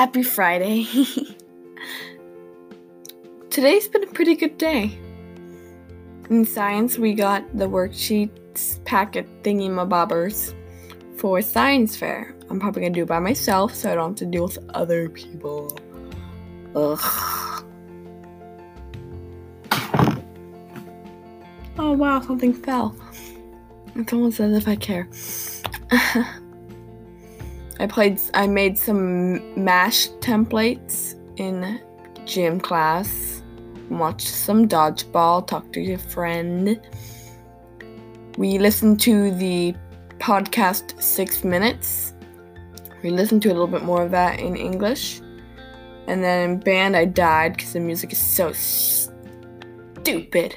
Happy Friday. Today's been a pretty good day. In science, we got the worksheets packet thingy mabobbers for science fair. I'm probably gonna do it by myself so I don't have to deal with other people. Ugh. Oh wow, something fell. It's almost as if I care. I played I made some mash templates in gym class. Watched some dodgeball, talked to your friend. We listened to the podcast 6 minutes. We listened to a little bit more of that in English. And then in band I died cuz the music is so stupid.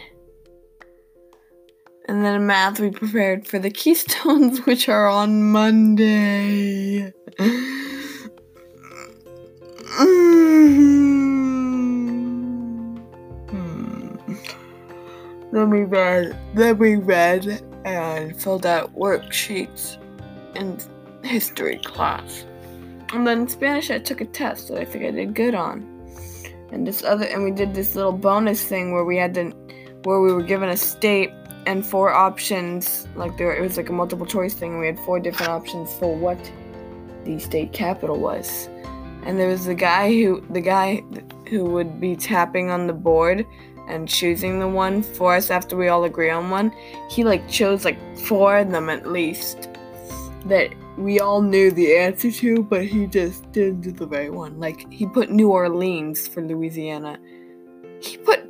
And then math, we prepared for the keystones, which are on Monday. Hmm. then we read, then we read and filled out worksheets in history class. And then in Spanish, I took a test that I think I did good on. And this other, and we did this little bonus thing where we had to, where we were given a state and four options. Like there, it was like a multiple choice thing. We had four different options for what the state capital was. And there was the guy who, the guy who would be tapping on the board and choosing the one for us after we all agree on one. He like chose like four of them at least that we all knew the answer to, but he just didn't do the right one. Like he put New Orleans for Louisiana. He put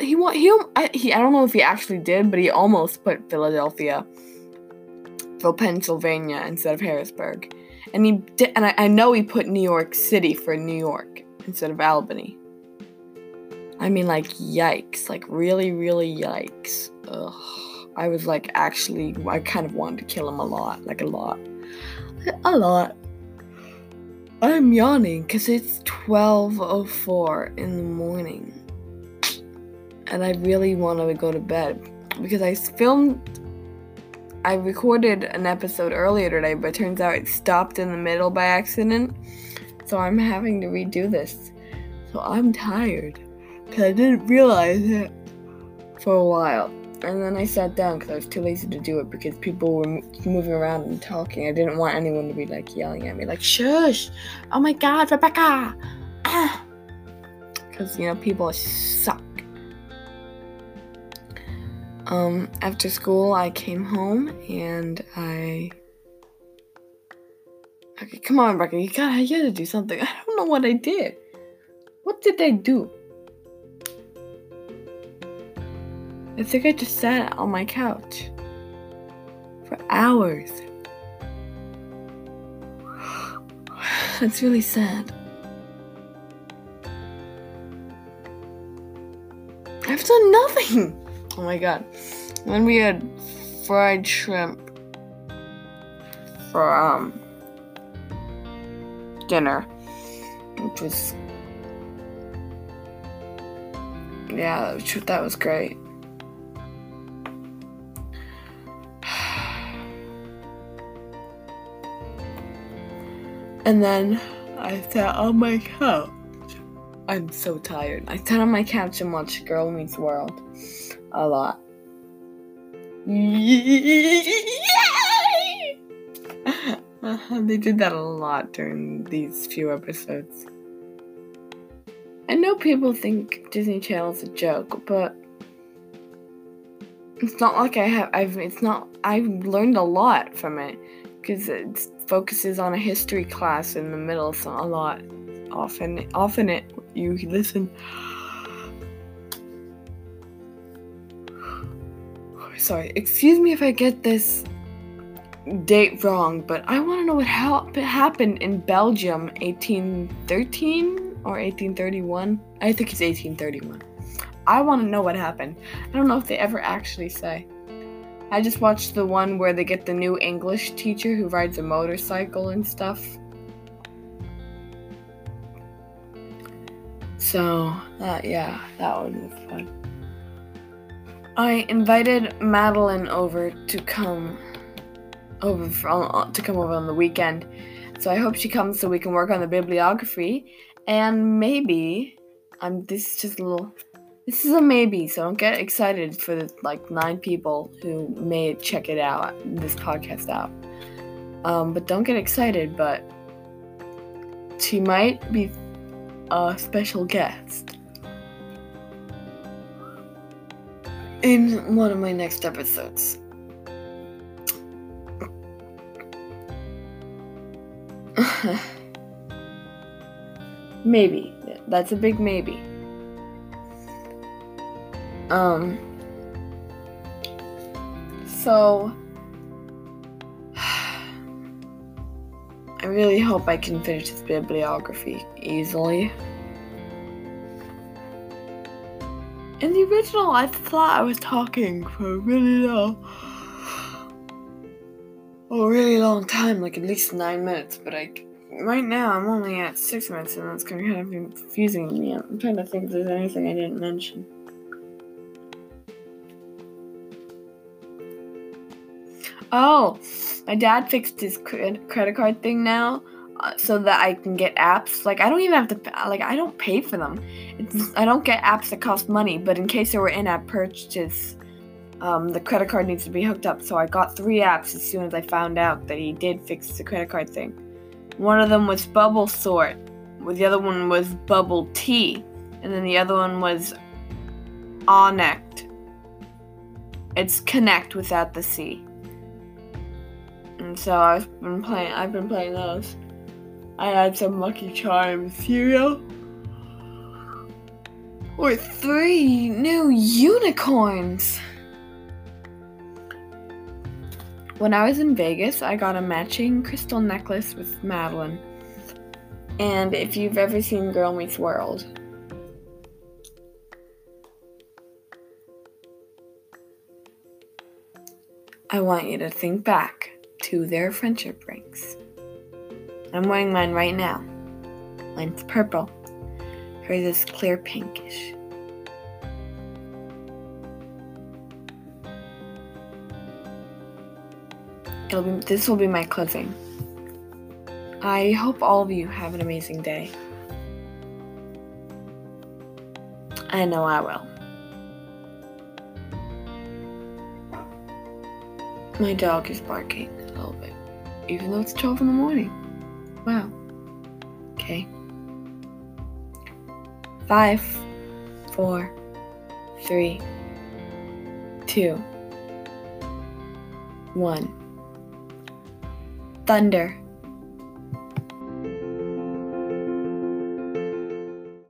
he want he I, he I don't know if he actually did, but he almost put Philadelphia for Pennsylvania instead of Harrisburg, and he did, and I, I know he put New York City for New York instead of Albany. I mean, like yikes, like really, really yikes. Ugh. I was like actually, I kind of wanted to kill him a lot, like a lot, a lot. I'm yawning because it's 12:04 in the morning and I really want to go to bed because I filmed. I recorded an episode earlier today, but turns out it stopped in the middle by accident. So I'm having to redo this. So I'm tired because I didn't realize it for a while. And then I sat down because I was too lazy to do it because people were moving around and talking. I didn't want anyone to be like yelling at me, like, shush! Oh my god, Rebecca! Ah! Because, you know, people suck. Um, after school, I came home and I. Okay, come on, Rebecca. You gotta, you gotta do something. I don't know what I did. What did I do? I think I just sat on my couch for hours. That's really sad. I've done nothing. Oh my god. Then we had fried shrimp for um dinner, which was yeah, that was great. And then I sat on my couch. I'm so tired. I sat on my couch and watched Girl Meets World a lot. they did that a lot during these few episodes. I know people think Disney Channel is a joke, but it's not like I have. I've. It's not. I've learned a lot from it because it focuses on a history class in the middle. So a lot. Often, often it you listen. sorry, excuse me if I get this date wrong, but I want to know what ha- happened in Belgium 1813 or 1831. I think it's 1831. I want to know what happened. I don't know if they ever actually say. I just watched the one where they get the new English teacher who rides a motorcycle and stuff. So, uh, yeah, that one was fun. I invited Madeline over to come over from, to come over on the weekend So I hope she comes so we can work on the bibliography. And maybe I'm this is just a little this is a maybe, so don't get excited for the like nine people who may check it out, this podcast out. Um, but don't get excited, but she might be a special guest in one of my next episodes. maybe. That's a big maybe. Um so I really hope I can finish this bibliography easily. In the original, I thought I was talking for a really long, a really long time, like at least nine minutes. But I, right now, I'm only at six minutes, and that's kind of confusing me. I'm trying to think if there's anything I didn't mention. Oh, my dad fixed his credit card thing now uh, so that I can get apps. Like I don't even have to like I don't pay for them. It's, I don't get apps that cost money, but in case there were in-app purchases, um, the credit card needs to be hooked up. So I got three apps as soon as I found out that he did fix the credit card thing. One of them was Bubble Sort. The other one was Bubble Tea, and then the other one was Onnect. It's Connect without the C. So I've been playing. I've been playing those. I had some Lucky Charms cereal. with three new unicorns. When I was in Vegas, I got a matching crystal necklace with Madeline. And if you've ever seen Girl Meets World, I want you to think back to their friendship rings. I'm wearing mine right now. Mine's purple. Hers is clear pinkish. It'll be, this will be my closing. I hope all of you have an amazing day. I know I will. My dog is barking a little bit, even though it's 12 in the morning. Wow. Okay. Five, four, three, two, one. Thunder.